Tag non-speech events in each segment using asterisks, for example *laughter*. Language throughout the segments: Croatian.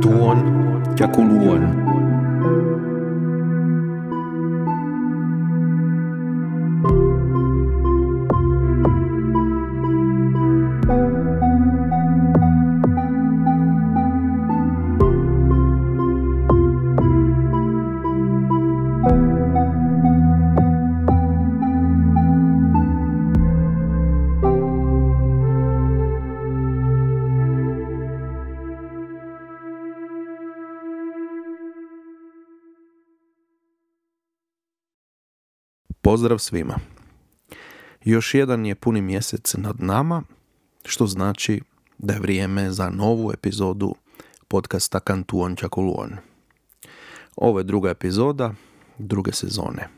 tuon ja kuluon. Pozdrav svima. Još jedan je puni mjesec nad nama, što znači da je vrijeme za novu epizodu podcasta Kantuon Čakuluon. Ovo je druga epizoda druge sezone.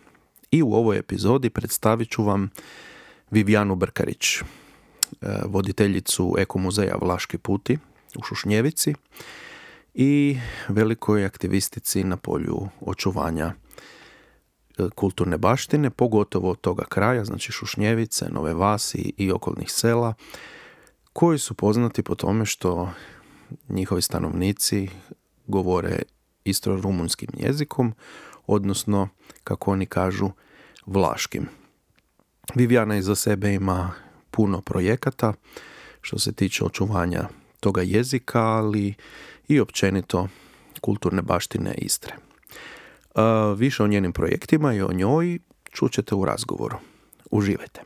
I u ovoj epizodi predstavit ću vam Vivijanu Brkarić, e, voditeljicu Ekomuzeja Vlaški puti u Šušnjevici i velikoj aktivistici na polju očuvanja kulturne baštine, pogotovo od toga kraja, znači Šušnjevice, Nove Vasi i okolnih sela, koji su poznati po tome što njihovi stanovnici govore isto rumunskim jezikom, odnosno, kako oni kažu, vlaškim. Vivijana iza sebe ima puno projekata što se tiče očuvanja toga jezika, ali i općenito kulturne baštine Istre. Više o njenim projektima i o njoj čućete u razgovoru. Uživajte.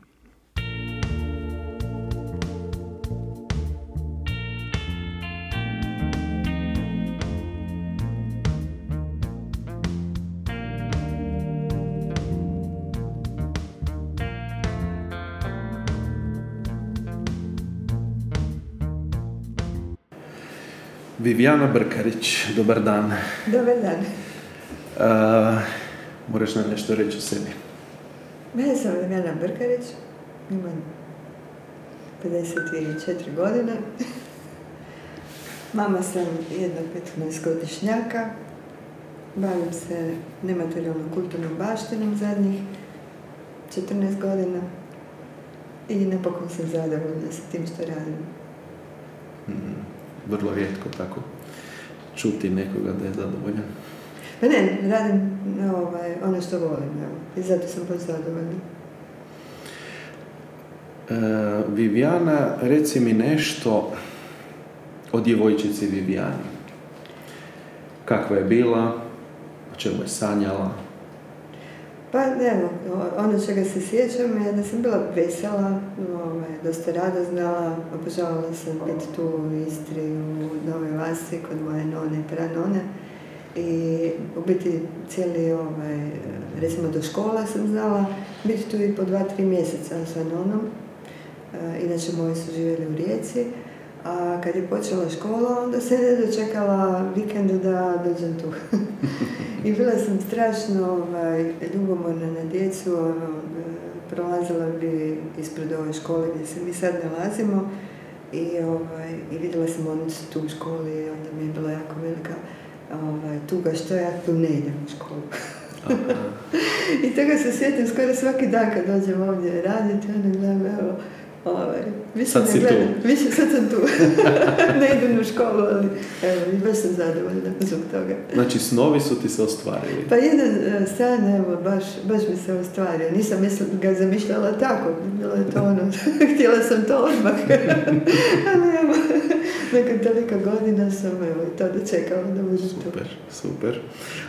Vivijana Brkarić, dobar dan. Dobar dan. Uh, moraš nam nešto reći o sebi. Mene sam Vivjana Brkarić, imam 54 godine. *laughs* Mama sam jednog 15-godišnjaka. Bavim se nematerijalnom kulturnom baštinom zadnjih 14 godina i napokon sam zadovoljna sa tim što radim. Mm, vrlo rijetko tako čuti nekoga da je zadovoljan. Pa ne, radim ovaj, ono što volim, evo. I zato sam baš zadovoljna. E, Vivijana, reci mi nešto o djevojčici Vivijani. Kakva je bila, o čemu je sanjala? Pa evo, ono čega se sjećam je da sam bila vesela, ovaj, dosta rada znala, obožavala sam biti tu u Istri, u Nove Vasi, kod moje none i pranone i u biti cijeli, ovaj, recimo do škola sam znala biti tu i po dva, tri mjeseca sa nonom. E, inače moji su živjeli u Rijeci. A kad je počela škola, onda se ne dočekala vikendu da dođem tu. *laughs* I bila sam strašno ovaj, ljubomorna na djecu. Ono, prolazila bi ispred ove škole gdje se mi sad nalazimo i, ovaj, i vidjela sam oni su tu u školi i onda mi je bila jako velika ovaj, tuga što ja tu ne idem u školu. *laughs* I toga se sjetim skoro svaki dan kad dođem ovdje raditi, onda gledam, evo, ovaj, više sad ne gledam, više sad sam tu. *laughs* ne idem u školu, ali evo, i baš sam zadovoljna zbog toga. Znači, snovi su ti se ostvarili? Pa jedan uh, san, evo, baš, baš mi se ostvario. Nisam mislim, ga zamišljala tako, bilo je to ono, *laughs* htjela sam to odmah. ali evo, nakon toliko godina sam evo, to dočekala da može Super, super.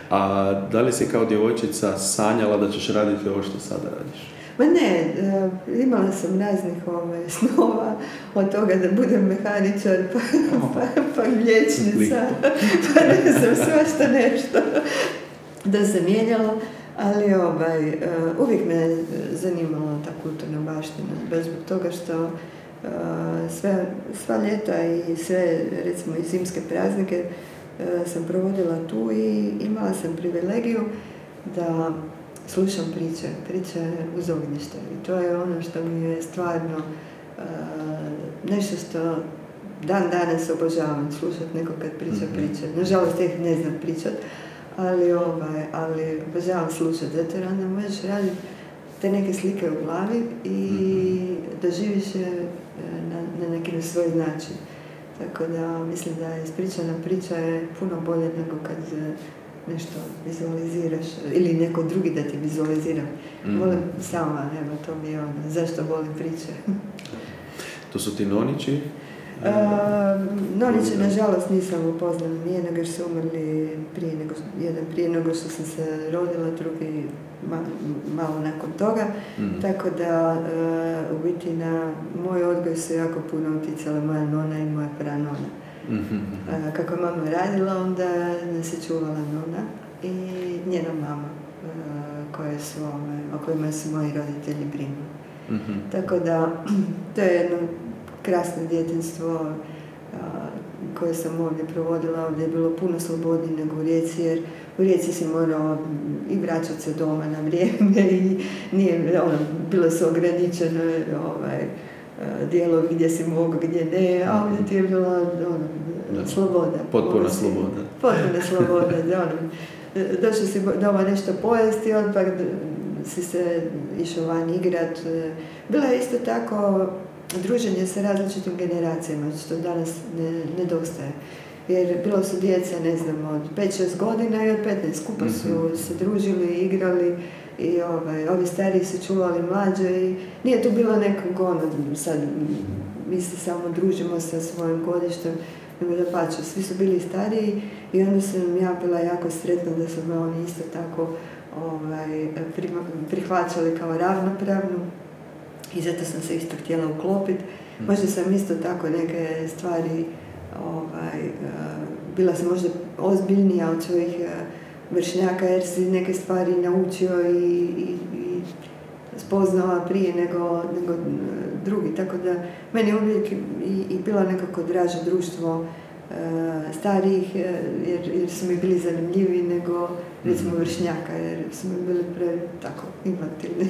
A da li si kao djevojčica sanjala da ćeš raditi ovo što sada radiš? Ma ne, e, imala sam raznih ove, snova, od toga da budem mehaničar, pa, pa, pa liječnica, *laughs* pa ne znam, svašta nešto da se mijenjala, ali ovaj, e, uvijek me zanimala ta kulturna baština, baš zbog toga što sve, sva ljeta i sve, recimo i zimske praznike sam provodila tu i imala sam privilegiju da slušam priče, priče uz ognjište. I to je ono što mi je stvarno nešto što dan danas obožavam slušati neko kad priča mm priče. Nažalost, ih ne znam pričat, ali, ovaj, ali obožavam slušati. Zato jer onda možeš raditi te neke slike u glavi i mm doživiš je na, na neki svoj način. Tako da mislim da je ispričana priča je puno bolje nego kad e, nešto vizualiziraš ili neko drugi da ti vizualizira. Mhm. Volim sama, evo to mi je ono, zašto volim priče. *laughs* To su ti nonići? Uh, Noniće, nažalost, nisam upoznala nije nego jer su umrli prije nego, jedan prije nego što sam se rodila, drugi malo nakon toga. Mhm. Tako da, e, u biti na moj odgoj su jako puno utjecala moja nona i moja pranona. Mhm. E, kako je mama radila, onda nas je čuvala nona i njena mama, e, koje su, ove, o kojima su moji roditelji brinuli. Mhm. Tako da, *clears throat* to je jedno krasno djetinstvo koje sam ovdje provodila. Ovdje je bilo puno slobodnije nego u Rijeci, jer u Rijeci si morao i vraćati se doma na vrijeme i nije, ono, bilo su ograničene ovaj, dijelovi gdje si mogao, gdje ne, a ovdje ti je bila ono, Da. sloboda. Potpuna sloboda. Potpuna sloboda, da ono, došao si doma nešto pojesti, odmah si se išao van igrat. Bila je isto tako druženje sa različitim generacijama, što danas ne, nedostaje. Jer bilo su djeca, ne znam, od 5-6 godina i od 15 skupa su Mhm. se družili, igrali i ovaj, ovi stariji su čuvali mlađe i nije tu bilo nekog ono, sad mi se samo družimo sa svojim godištem, nego da pače, svi su bili stariji i onda sam ja bila jako sretna da su me oni isto tako ovaj, prihvaćali kao ravnopravnu i zato sam se isto htjela uklopiti. Možda sam isto tako neke stvari ovaj, eh, bila sam možda ozbiljnija od svojih eh, vršnjaka jer si neke stvari naučio i, i, i spoznala prije nego, nego eh, drugi. Tako da meni je uvijek i, i bilo nekako draže društvo starijih jer, jer su mi bili zanimljiviji nego recimo Mhm. vršnjaka jer su mi bili pre tako infantilni.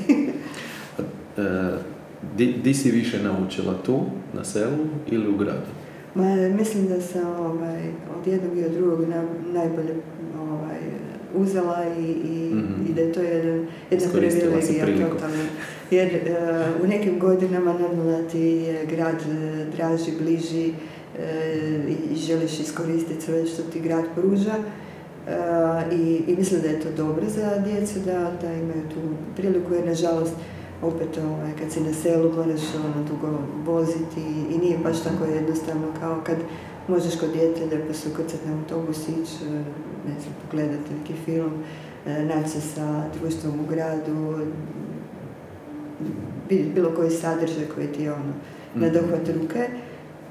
Di, di si više naučila tu, na selu ili u gradu? Ma, mislim da sam ovaj, od jednog i od drugog na, najbolje ovaj, uzela i, i, Mhm. i da je to jedan, jedna privilegija totalna. Jer e, u nekim godinama normalno ti je grad e, draži, bliži e, i želiš iskoristiti sve što ti grad pruža. I, I mislim da je to dobro za djecu da, da imaju tu priliku jer nažalost opet ovaj, kad si na selu moraš ono dugo voziti i nije baš tako jednostavno kao kad možeš kod djete lijepo se ukrcati na autobus i ići, e, ne znam, pogledati neki film, e, naći se sa društvom u gradu, bi- bilo koji sadržaj koji ti je ono, na dohvat ruke.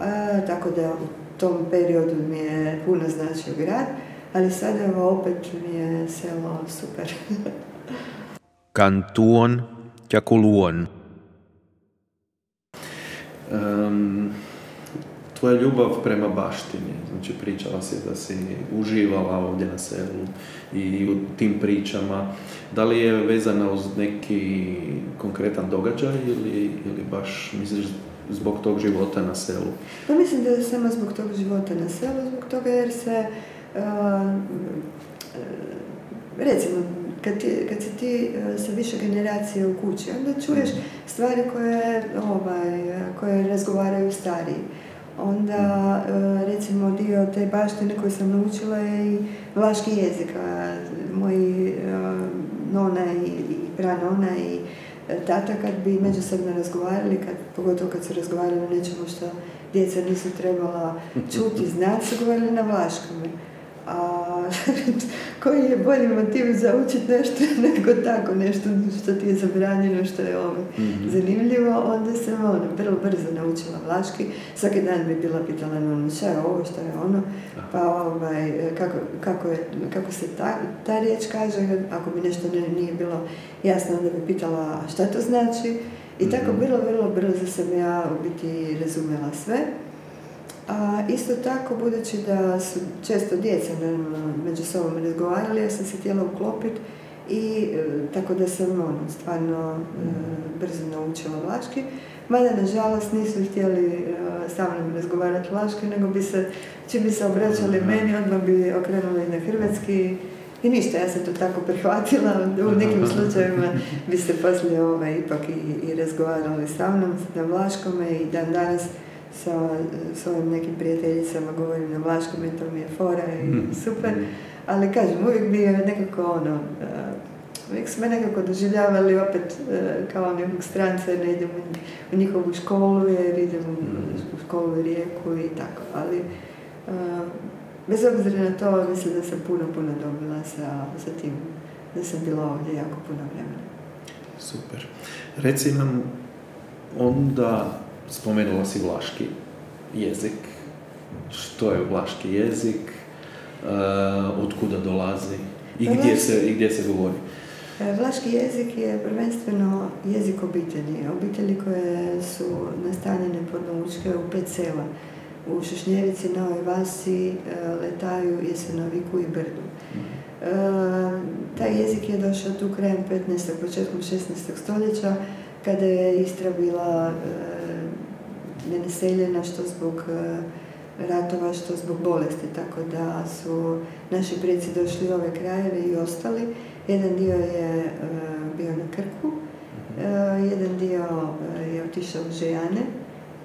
A, tako da u tom periodu mi je puno značio grad, ali sada evo opet mi je selo super. *laughs* Kantuon Jakuluon. Um, tvoja ljubav prema baštini, znači pričala si da si uživala ovdje na selu i u tim pričama. Da li je vezana uz neki konkretan događaj ili, ili baš misliš zbog tog života na selu? Pa mislim da je samo zbog tog života na selu, zbog toga jer se, a, e, recimo, kad, ti, kad si ti e, sa više generacije u kući, onda čuješ stvari koje, ovaj, koje razgovaraju stariji. Onda, e, recimo, dio te baštine koju sam naučila je i vlaški jezik. Moji e, nona i, i pranona i tata kad bi međusobno razgovarali, kad, pogotovo kad su razgovarali o nečemu što djeca nisu trebala čuti, *laughs* znati, su govorili na vlaškome. A *laughs* koji je bolji motiv za učiti nešto *laughs* nego tako nešto što ti je zabranjeno, što je ovo Mhm. zanimljivo, onda sam ono, vrlo brzo naučila vlaški. Svaki dan bi bila pitala ono, šta je ovo, šta je ono, pa ovaj, kako, kako, je, kako se ta, ta riječ kaže, ako mi nešto ne, nije bilo jasno, onda bi pitala "A šta to znači. I tako Mhm. vrlo, vrlo brzo sam ja u biti razumjela sve. A isto tako, budući da su često djeca među sobom razgovarali, ja sam se htjela uklopiti i e, tako da sam ono, stvarno e, brzo naučila vlaški. Mada, nažalost, nisu htjeli e, sa mnom razgovarati vlaški, nego bi se, čim bi se obraćali meni, odmah bi okrenuli na hrvatski i ništa, ja sam to tako prihvatila, u nekim slučajevima *laughs* bi se poslije ovaj, ipak i, i razgovarali sa mnom na vlaškome i dan danas sa svojim nekim prijateljicama govorim na vlaškom i to mi je fora i Mhm. super. Ali kažem, uvijek bi je nekako ono, uh, uvijek su me nekako doživljavali opet uh, kao nekog stranca jer ne idem u- u njihovu školu jer idem u- u školu Rijeku i tako. Ali uh, bez obzira na to mislim da sam puno, puno dobila sa, sa tim. Da sam bila ovdje jako puno vremena. Super. Reci nam, onda spomenula si vlaški jezik. Što je vlaški jezik? Uh, od kuda dolazi? I gdje, vlaški- se, I gdje se govori? E, Vlaški jezik je prvenstveno jezik obitelji. Obitelji koje su nastanjene pod Učke u pet sela. U Šešnjevici, Novoj Vasi, e, Letaju, Jesenoviku i Brdu. E, taj jezik je došao tu krajem 15. početkom 16. stoljeća kada je Istra bila e, nenaseljena što zbog e, ratova, što zbog bolesti, tako da su naši preci došli u ove krajeve i ostali. Jedan dio je e, bio na Krku, e, jedan dio je otišao u Žejane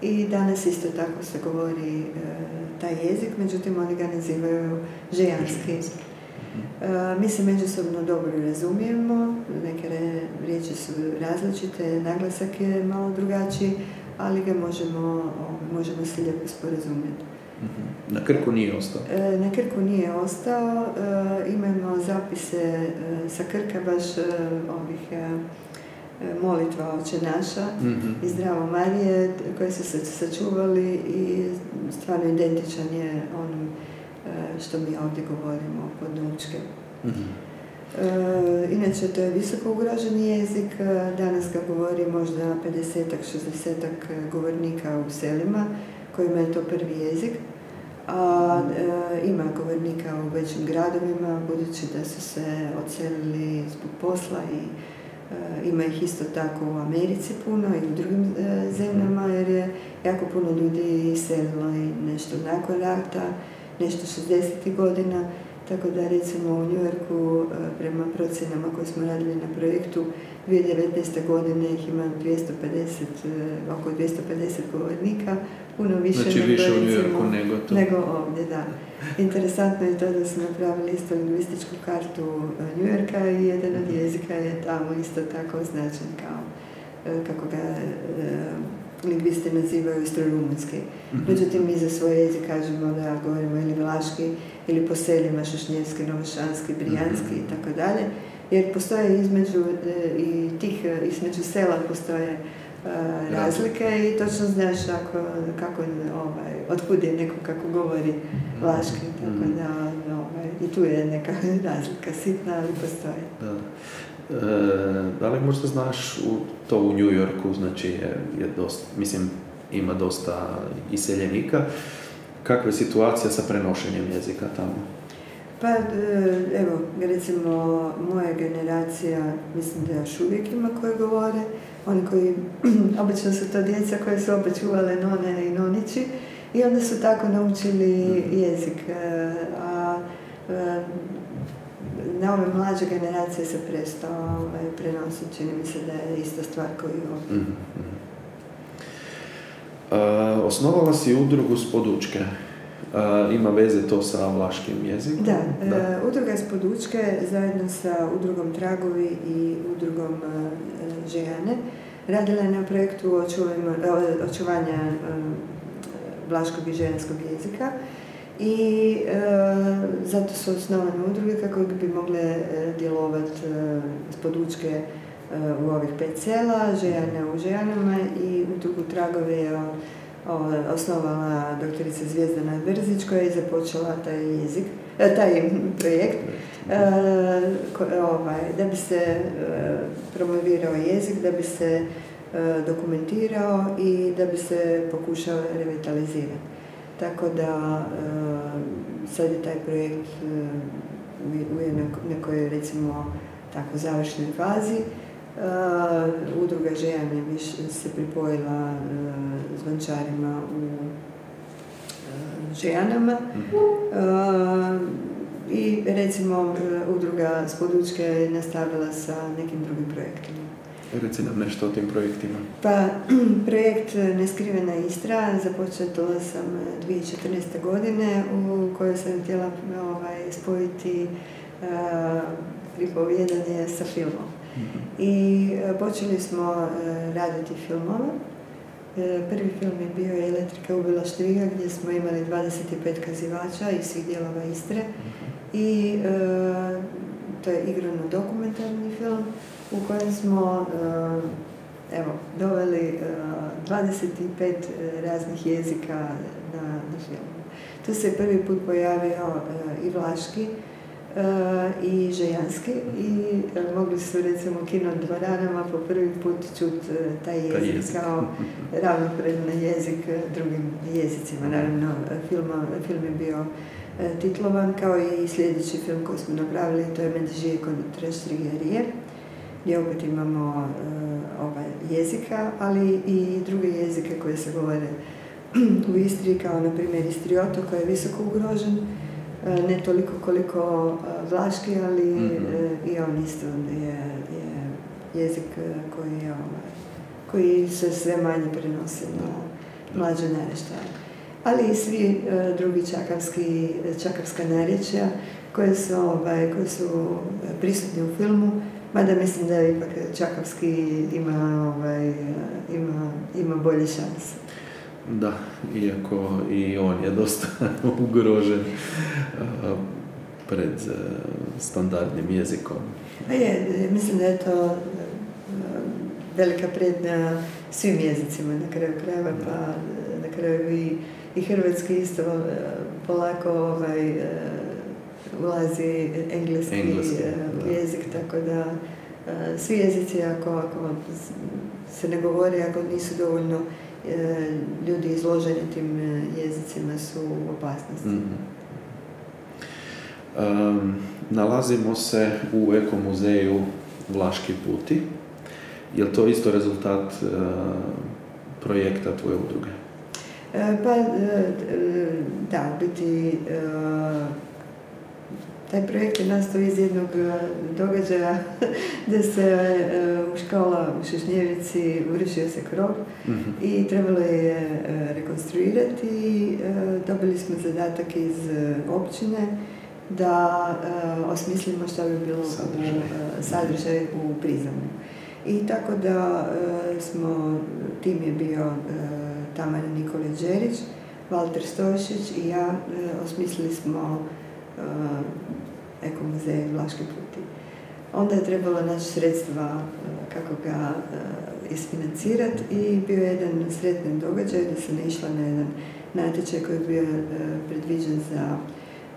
i danas isto tako se govori taj jezik, međutim oni ga nazivaju žejanski. E, mi se međusobno dobro razumijemo, neke riječi su različite, naglasak je malo drugačiji, ali ga možemo, možemo se lijepo sporazumjeti. Mhm. Na Krku nije ostao. E, Na Krku nije ostao, e, imamo zapise e, sa Krka baš ovih molitva oče naša Mhm. i Zdravo Marije koje su se sačuvali i stvarno identičan je onom što mi ovdje govorimo pod Nučke. Mhm. E, inače, to je visoko ugroženi jezik, e, danas ga govori možda 50-ak, 60-ak govornika u selima, kojima je to prvi jezik. A ima govornika u većim gradovima, budući da su se odselili zbog posla i ima ih isto tako u Americi puno i u drugim zemljama, jer je jako puno ljudi iselilo i nešto nakon rata, nešto 60. godina, tako da recimo u New Yorku e, prema procjenama koje smo radili na projektu 2019. godine ih ima 250, e, oko 250 govornika, puno više Znači nego, više u recimo, nego nego ovdje, da. Interesantno je to da su napravili isto lingvističku kartu e, New Yorka i jedan od jezika je tamo isto tako označen kao kako ga e, lingvisti nazivaju istrorumunski. Mhm. Međutim, mi za svoj jezik kažemo da govorimo ili vlaški ili po selima šešnjevski, novošanski, brijanski i tako dalje. Jer postoje između e, i tih, e, između sela postoje e, razlike i točno znaš ako, kako, ovaj, otkud je neko kako govori vlaški, tako Mhm. da ovaj, i tu je neka *laughs* razlika sitna, ali postoji. Da. Da li možda znaš u, to u New Yorku, znači je, je dosta, mislim, ima dosta iseljenika. Kakva je situacija sa prenošenjem jezika tamo? Pa, e, evo, recimo, moja generacija, mislim da još uvijek ima koji govore, oni koji, *clears throat* obično su to djeca koje su opet čuvale none i nonići i onda su tako naučili jezik. e, A e, na ove mlađe generacije se prestao ovaj, prenositi, čini mi se da je ista stvar i ovdje. Mhm, mhm. E, osnovala si udrugu s podučke. E, ima veze to sa vlaškim jezikom? Da, e, udruga iz Podučke zajedno sa udrugom Tragovi i udrugom e, Žejane radila je na projektu e, očuvanja vlaškog i žejanskog jezika i e, zato su osnovane udruge kako bi mogle e, djelovati e, s Podučke e, u ovih pet sela, Žejane u Žejanama i udrugu Tragovi je o- o- osnovala doktorica Zvijezdana Brzić koja je započela taj jezik, e, taj projekt e, ovaj, da bi se e, promovirao jezik, da bi se e, dokumentirao i da bi se pokušao revitalizirati. Tako da e, sad je taj projekt e, u- jednoj nekoj recimo tako završnoj fazi. E, udruga Žejane više se pripojila zvančarima u Žejanama. Mhm. I recimo udruga s Podučke je nastavila sa nekim drugim projektima. Reci nam nešto o tim projektima. Pa, *clears throat* projekt Neskrivena Istra započetila sam 2014. godine u kojoj sam htjela ovaj, spojiti uh, pripovjedanje sa filmom. Mhm. I uh, počeli smo uh, raditi filmove. Prvi film je bio Elektrika ubila štriga gdje smo imali 25 kazivača iz svih dijelova Istre. Mhm. I to je igrano dokumentarni u kojem smo eh, evo, doveli 25 eh, eh, raznih jezika na, na filmu. Tu se prvi put pojavio i Vlaški i Žejanski i mogli su recimo u kino dvoranama po prvi put čuti taj jezik, jezik. kao *laughs* ravnopredan jezik drugim jezicima. Naravno, film, film je bio titlovan kao i sljedeći film koji smo napravili, to je Mendežije kod Treštrigerije gdje opet imamo uh, ovaj, jezika, ali i druge jezike koje se govore *clears throat* u Istri, kao na primjer Istrioto koji je visoko ugrožen, uh, ne toliko koliko uh, Vlaški, ali mm-hmm. i on isto je, je jezik koji, je, ovaj, koji se sve manje prenosi na mlađe naraštaje. Ali i svi drugi čakavski, čakavska narječja koje su, ovaj, koje su prisutni u filmu, Mada mislim da ipak Čakovski ima, ovaj, ima, ima bolje šanse. Da, iako i on je dosta *laughs* ugrožen pred standardnim jezikom. A je, mislim da je to velika prednja svim jezicima na kraju krajeva, pa na kraju i, i hrvatski isto polako ovaj, ulazi engleski, engleski jezik, tako da svi jezici ako, ako se ne govori, ako nisu dovoljno e, ljudi izloženi tim jezicima su u opasnosti. Mm-hmm. Um, nalazimo se u ekomuzeju Vlaški puti. Je li to isto rezultat uh, projekta tvoje udruge? Pa, da, biti taj projekt je nastao iz jednog e, događaja *laughs* gdje se e, u škola u Šešnjevici urušio se krov mhm. i trebalo je e, rekonstruirati i dobili smo zadatak iz općine da osmislimo što bi bilo sadržaj u, u prizemlju. I tako da smo, tim je bio Tamara Nikolić Đerić, Valter Stošić i ja osmislili smo ekomuzej Vlaški puti. Onda je trebalo naći sredstva e, kako ga e, isfinancirati i bio je jedan sretni događaj da ne išla na jedan natječaj koji je bio predviđen za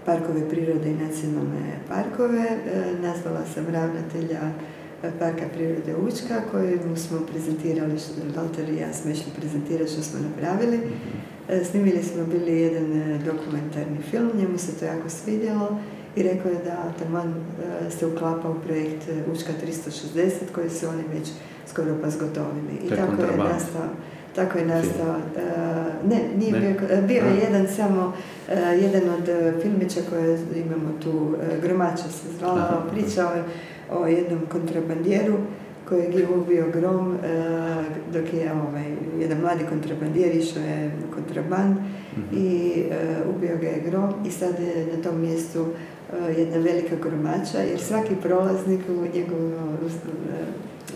parkove prirode i nacionalne parkove. Nazvala sam ravnatelja Parka prirode Učka kojemu smo prezentirali, Walter i ja smo išli prezentirati što smo napravili. Mhm. Snimili smo bili jedan dokumentarni film, njemu se to jako svidjelo i rekao je da taman e, se uklapa u projekt e, Učka 360 koji su oni već skoro pa zgotovili. I tako je nastao tako je nastao, uh, ne, nije ne. bio, bio je jedan samo, uh, jedan od filmića koje imamo tu, uh, Gromača se zvala, pričao o jednom kontrabandjeru kojeg je ubio grom dok je ovaj, jedan mladi kontrabandijer išao je kontraband mm-hmm. i ubio ga je grom i sad je na tom mjestu E, jedna velika gromača, jer svaki prolaznik u njegovom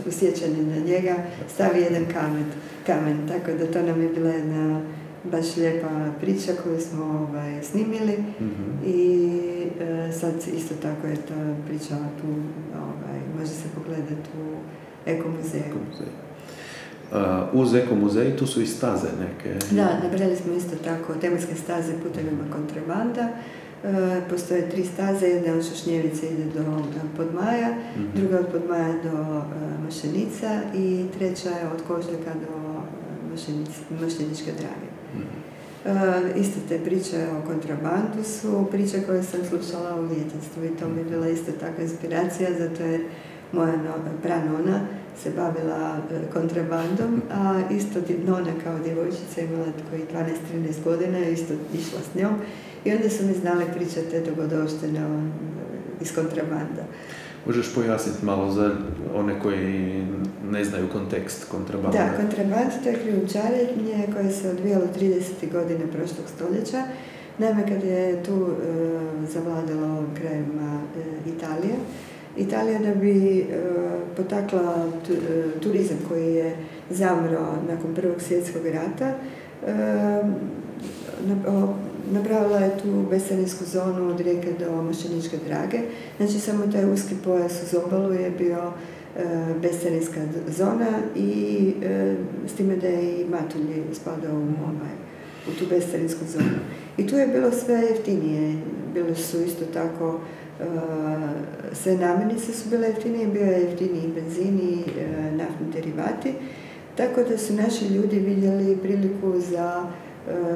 usjećanje na njega stavi jedan kamen, kamen. Tako da to nam je bila jedna baš lijepa priča koju smo ovaj, snimili mm-hmm. i e, sad isto tako je ta priča tu, ovaj, može se pogledati u ekomuzeju. Eko Uh, uz ekomuzej tu su i staze neke. Da, nabrali smo isto tako tematske staze putevima kontrabanda E, postoje tri staze, jedna od Šašnjevice ide do Podmaja, mm druga od Podmaja do e, Mašenica i treća je od Kožljaka do e, Mašljeničke drage. Mm iste te priče o kontrabandu su priče koje sam slušala u djetinstvu i to mi je bila isto takva inspiracija zato jer moja pranona se bavila kontrabandom, a isto nona kao djevojčica imala koji 12-13 godina isto išla s njom i onda su mi znali pričati te dogodovštine iz kontrabanda. Možeš pojasniti malo za one koji ne znaju kontekst kontrabanda. Da, kontraband to je krijumčarenje koje se odvijalo 30. godine prošlog stoljeća. Naime, kad je tu e, zavladalo ovim krajima e, Italija, Italija da bi e, potakla turizam koji je zamro nakon Prvog svjetskog rata, napravila je tu besarinsku zonu od rijeke do Mošćeničke drage. Znači samo taj uski pojas uz obalu je bio e, zona i e, s time da je i Matulji spadao u, ovaj, u tu besarinsku zonu. I tu je bilo sve jeftinije. Bile su isto tako e, sve namirnice su bile jeftinije, bio je jeftiniji benzini, naftni derivati. Tako da su naši ljudi vidjeli priliku za E,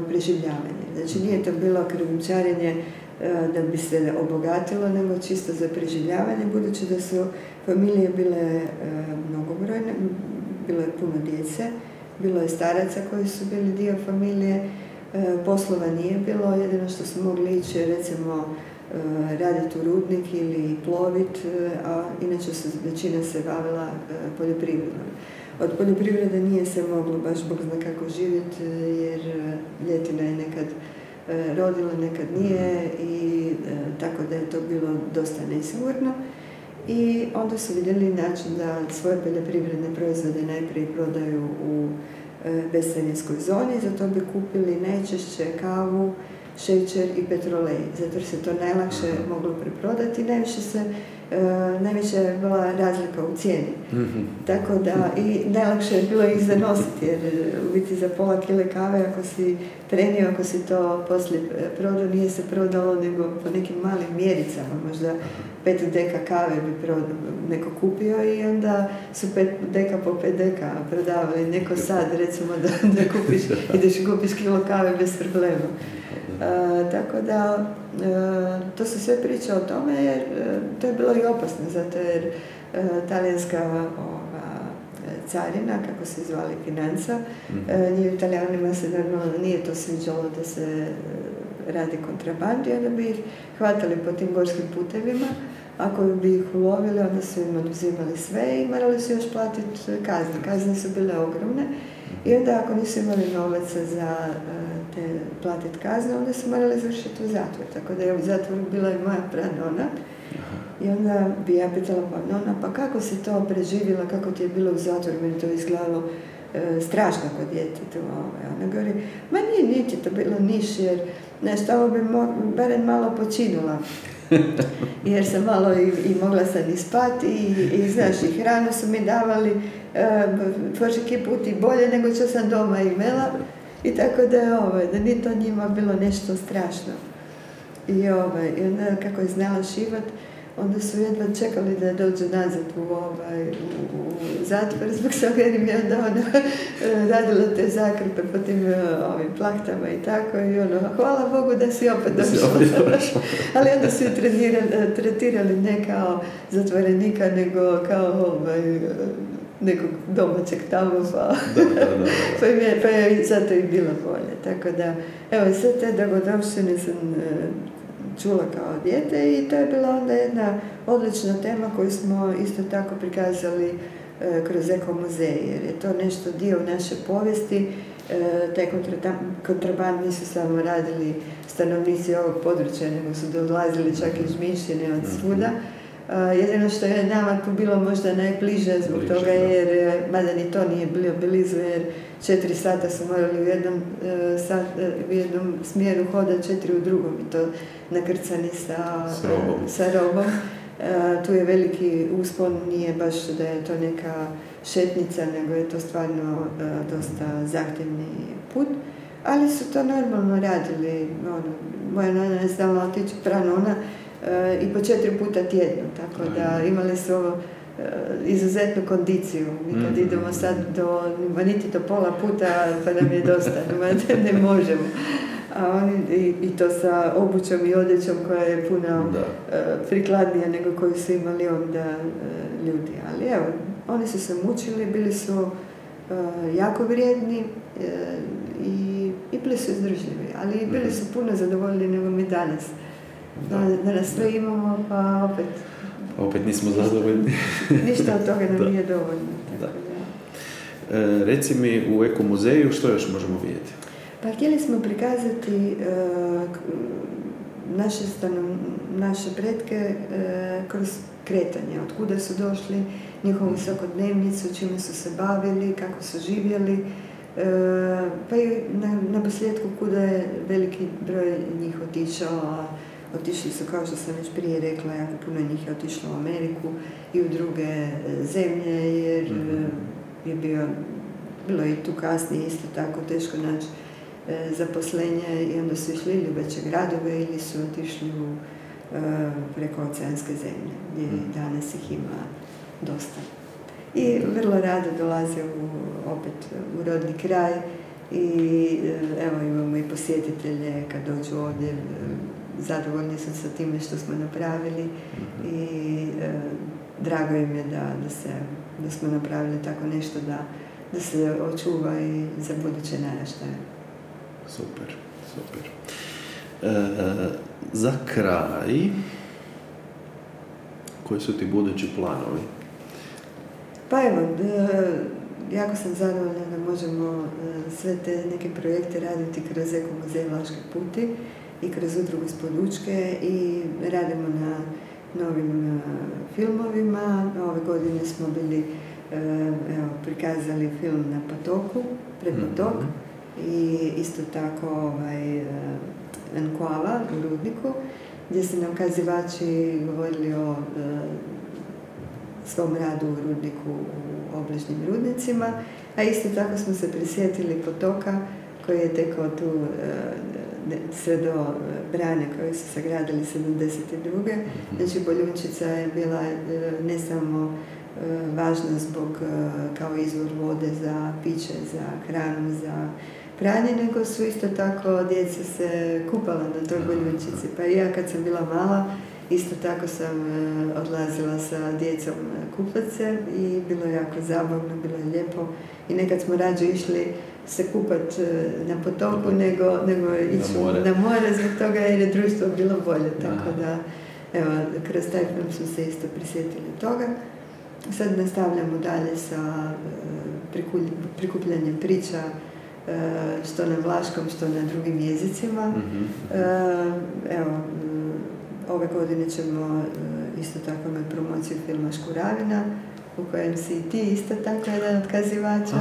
preživljavanje. Znači nije to bilo krijumčarenje e, da bi se obogatilo, nego čisto za preživljavanje, budući da su familije bile e, mnogobrojne, bilo je puno djece, bilo je staraca koji su bili dio familije, poslova nije bilo, jedino što su mogli ići recimo raditi u rudnik ili plovit, a inače se većina se bavila poljoprivredom. Od poljoprivrede nije se moglo baš Bog zna kako živjeti jer e, ljetina je nekad e, rodila, nekad nije i e, tako da je to bilo dosta nesigurno. I onda su vidjeli način da svoje poljoprivredne proizvode najprije prodaju u bescarinskoj zoni, zato bi kupili najčešće kavu, šećer i petrolej, zato se to najlakše moglo preprodati, najviše se E, najveća je bila razlika u cijeni. Mhm. Tako da i najlakše je bilo ih zanositi jer u biti za pola kile kave ako si trenio, ako si to poslije prodao, nije se prodalo nego po nekim malim mjericama, možda pet deka kave bi prodao, neko kupio i onda su pet deka po pet deka prodavali. Neko sad recimo da, da kupiš, *laughs* ideš i kupiš kilo kave bez problema. E, tako da, e, to se sve priča o tome jer e, to je bilo i opasno, zato jer talijanska ova, carina, kako se zvali financa, mm. njih italijanima se normalno nije to sviđalo da se radi kontrabandi, onda bi ih hvatali po tim gorskim putevima, ako bi ih ulovili, onda su im oduzimali sve i morali su još platiti kazne. Kazne su bile ogromne i onda ako nisu imali novaca za te platiti kazne, onda su morali završiti u zatvor. Tako da je u zatvoru bila i moja pranona. I onda bi ja pitala, pa nona, pa kako si to preživjela, kako ti je bilo u zatvoru, meni to izgledalo e, strašno kod djetetu. Ovaj. Ona govori, ma nije niti to bilo niš, jer nešto ovo bi barem malo počinula. *laughs* jer sam malo i, i mogla sam i spati i, i znaš, i hranu su mi davali e, put i bolje nego što sam doma imala. I tako da je ovaj, da nije to njima bilo nešto strašno. I ovaj, i onda kako je znala šivat, onda su jedva čekali da dođe nazad u, ovaj, u, u zatvor zbog toga jer im je onda ona *laughs* radila te zakrpe po tim eh, ovim plahtama i tako i ono, hvala Bogu da si opet došla. *laughs* Ali onda su ju tretirali ne kao zatvorenika, nego kao ovaj, nekog domaćeg tamo, *laughs* pa, pa, je, pa je zato i bilo bolje. Tako da, evo, sve te dogodovštine sam čula kao dijete i to je bila onda jedna odlična tema koju smo isto tako prikazali e, kroz Eko muzej, jer je to nešto dio naše povijesti. E, taj kontraband nisu samo radili stanovnici ovog područja, nego su dolazili čak iz Mišljene od svuda. Jedino što je nama tu bilo možda najbliže zbog toga jer, mada ni to nije bilo blizu jer četiri sata su morali u jednom, e, sat, e, u jednom smjeru hodati, četiri u drugom i to nakrcani sa, sa robom. tu je veliki uspon, nije baš da je to neka šetnica, nego je to stvarno dosta zahtjevni put. Ali su to normalno radili. Ono, moja nana je znala otići prano ona i po četiri puta tjedno, tako da imali su ovo e, izuzetnu kondiciju. Mi kad mhm. idemo sad do, niti do pola puta, pa nam je dosta, *laughs* ne možemo. A oni, i, i, to sa obućom i odjećom koja je puno uh, prikladnija nego koju su imali onda uh, ljudi. Ali evo, oni su se mučili, bili su jako vrijedni i, i bili su izdržljivi, ali bili mhm. su puno zadovoljni nego mi danas da, da nas sve imamo, pa opet Opet nismo zadovoljni. *laughs* Ništa od toga nam nije dovoljno. Tako da. E, reci mi u Eko muzeju što još možemo vidjeti? Pa htjeli smo prikazati e, naše, stanom, naše pretke e, kroz kretanje, od kuda su došli, njihovu svakodnevnicu, čime su se bavili, kako su živjeli, e, pa i na, na posljedku kuda je veliki broj njih otišao, otišli su, kao što sam već prije rekla, jako puno njih je otišlo u Ameriku i u druge e, zemlje, jer mhm. je bio, bilo i tu kasnije isto tako teško naći zaposlenje i onda su išli ili u veće gradove ili su otišli u preko oceanske zemlje, gdje mhm. danas ih ima dosta. I vrlo rado dolaze u, opet u rodni kraj i evo imamo i posjetitelje kad dođu ovdje zadovoljni su sa time što smo napravili mhm. i e, drago im je da, da, se, da smo napravili tako nešto da, da se očuva i za buduće naraštaje. Super, super. E, za kraj, koji su ti budući planovi? Pa evo, jako sam zadovoljna da možemo e, sve te neke projekte raditi kroz Eko muzej puti i kroz udrugu Spodlučke i radimo na novim e, filmovima. Ove godine smo bili evo, prikazali film na potoku, pred potok mhm. i isto tako ovaj, Enkuava u Rudniku, gdje su nam kazivači govorili o svom radu u rudniku u obližnjim rudnicima, a isto tako smo se prisjetili potoka koji je tekao tu e, sve do e, brane koje su sagradili 72. Mhm. Znači Boljunčica je bila e, ne samo važna zbog kao izvor vode za piće, za hranu, za pranje, nego su isto tako djeca se kupala na toj Boljunčici. Pa i ja kad sam bila mala, Isto tako sam odlazila sa djecom kupace i bilo je jako zabavno, bilo je lijepo i nekad smo rađe išli se kupat e, na potoku nego, nego ići na more. na more zbog toga jer je društvo bilo bolje. Tako da, evo, kroz taj film smo se isto prisjetili toga. Sad nastavljamo dalje sa e, prikupljanjem priča što na vlaškom, što na drugim jezicima. Mhm. Evo, Ove godine ćemo e, isto tako imati promociju filma Škuravina, u kojem si ti isto tako jedan od kazivača.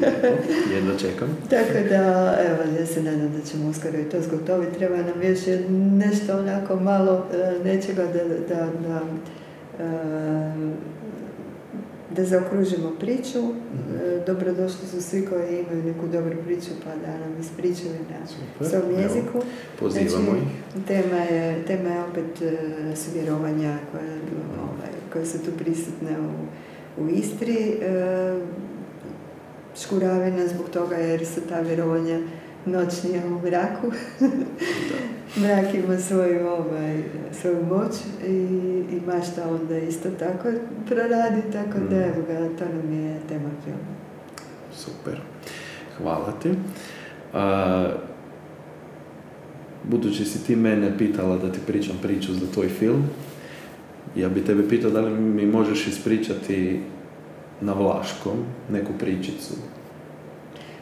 *laughs* jedno čekam. tako da, evo, ja se nadam da ćemo uskoro i to zgotoviti. Treba nam još nešto onako malo e, nečega da, da, da e, da zaokružimo priču. Mhm. E, dobrodošli su svi koji imaju neku dobru priču pa da nam ispričaju na svom jeziku. pozivamo znači, ih. Tema je, tema je opet uh, vjerovanja koje, ovaj, koje su tu prisutne u, u Istri. Uh, škuravina zbog toga jer su ta vjerovanja noćnija u mraku. *laughs* Mrak ima svoju, ovaj, svoju moć i, i mašta onda isto tako proradi, tako da mm. evo ga, to nam je tema filma. Super. Hvala ti. A, budući si ti mene pitala da ti pričam priču za tvoj film, ja bi tebe pitao da li mi možeš ispričati na vlaškom neku pričicu?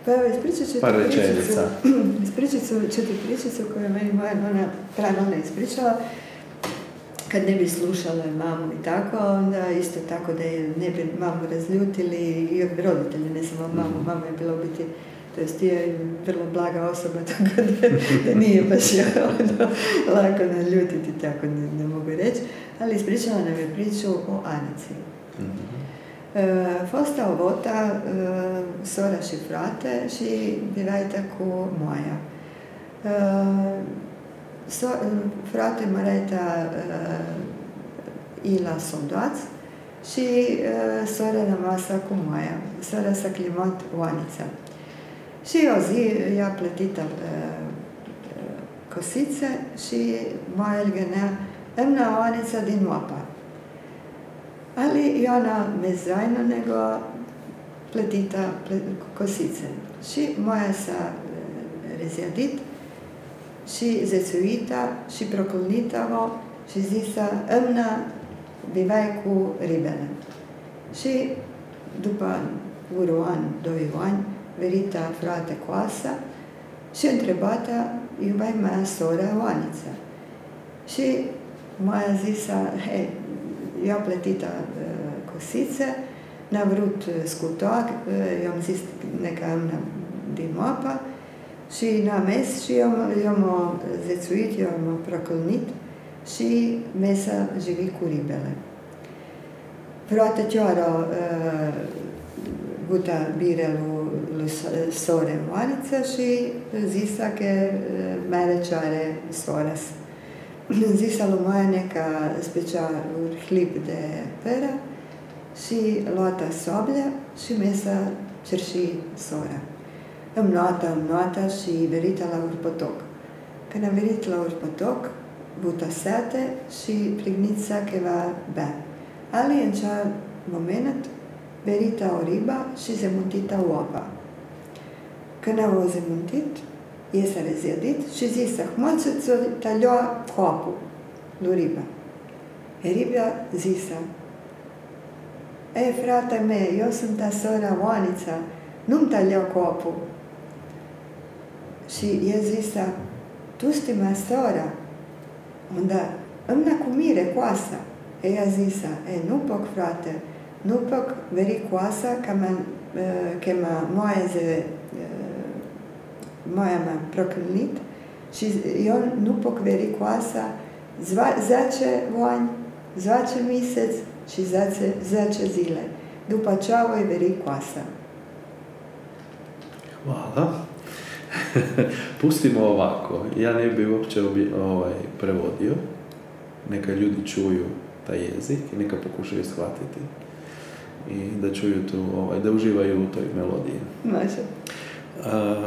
Pa evo, ispričat ću ti pričicu, *clears throat* ispričat ću ti pričicu koju je meni moja nona pranona ispričala. Kad ne bi slušala mamu i tako, onda isto tako da je ne bi mamu razljutili i roditelji, ne samo mamu, mhm. mama je bila u biti to jest je vrlo blaga osoba, *laughs* tako da, da nije baš ono, lako naljutiti, tako ne, ne mogu reći, ali ispričala nam je priču o Anici. Mm-hmm. Fosta ovota sora frate și divajta cu moja. So, frate mareta ila soldac și sora rămasă cu moja. Sora s-a climat oanița. Și She was here, pletita kosice, și mai elgenea emna oanica din moapa. Ali i ona mezajno nego pletita kosice. Și moja sa eh, rezjadit, și zecuita, și procolnitavo, și zisa emna bivai cu ribele. Și după uru an, doi ani, verita frate coasa și întrebata iubai mea sora Oanița. Și moja zisa, hej, ja pletita uh, kosice, na vrut skutok, uh, jom zis neka na dimapa, și na mes și jom, jom zecuit, jom proklnit, și mesa živi cu ribele. Frate uh, guta bíráló szóra vanica, și eh, zisa că eh, merecare soras. *clears throat* Zisa lui Maia neka specialul hlib de pera și luata soblea și mesa cerși sora. E, îmi luata, îmi luata și verita la urpătoc. Când am venit la urpătoc, buta sete și prignița că va bea. Ali în cea moment verita o riba și zemuntita oapa. Când au zemuntit, iese rezjadit și zisa, hmolcicu taljoa kopu, lu riba. E riba zisa, e frate me, eu sunt ta sora Oanița, nu-mi taljo kopu. Și e zisa, tu sti moja sora, onda îmi cu mire coasa. Ea zisa, e, nu poc, frate, nu poc veri coasa ca ma, că ma moja ze, moja ma proklnit, și eu nu poc veri coasa, zva, zace voanj, zvace misec și zace, zace zile. După aceea voi veri coasa. Hvala. *laughs* Pustimo ovako. Ja ne bi uopće ovaj, prevodio. Neka ljudi čuju taj jezik i neka pokušaju shvatiti. I da čuju tu, ovaj, da uživaju u toj melodiji. Može.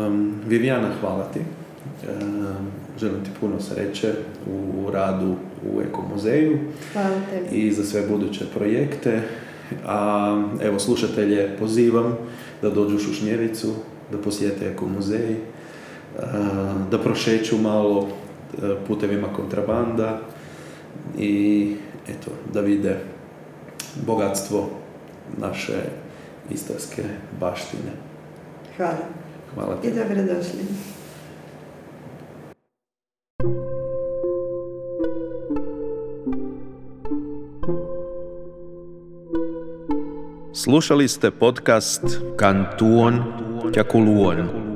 Um, Viviana, hvala ti. Um, želim ti puno sreće u radu u Eko muzeju Hvala i za sve buduće projekte. A evo slušatelje pozivam da dođu u Šušnjevicu, da posjete Eko muzej, da prošeću malo putevima kontrabanda i eto, da vide bogatstvo naše istarske baštine. Hvala. Hvala ti. I dobrodošli. Slušali ste podcast Kantuon Tjakuluon.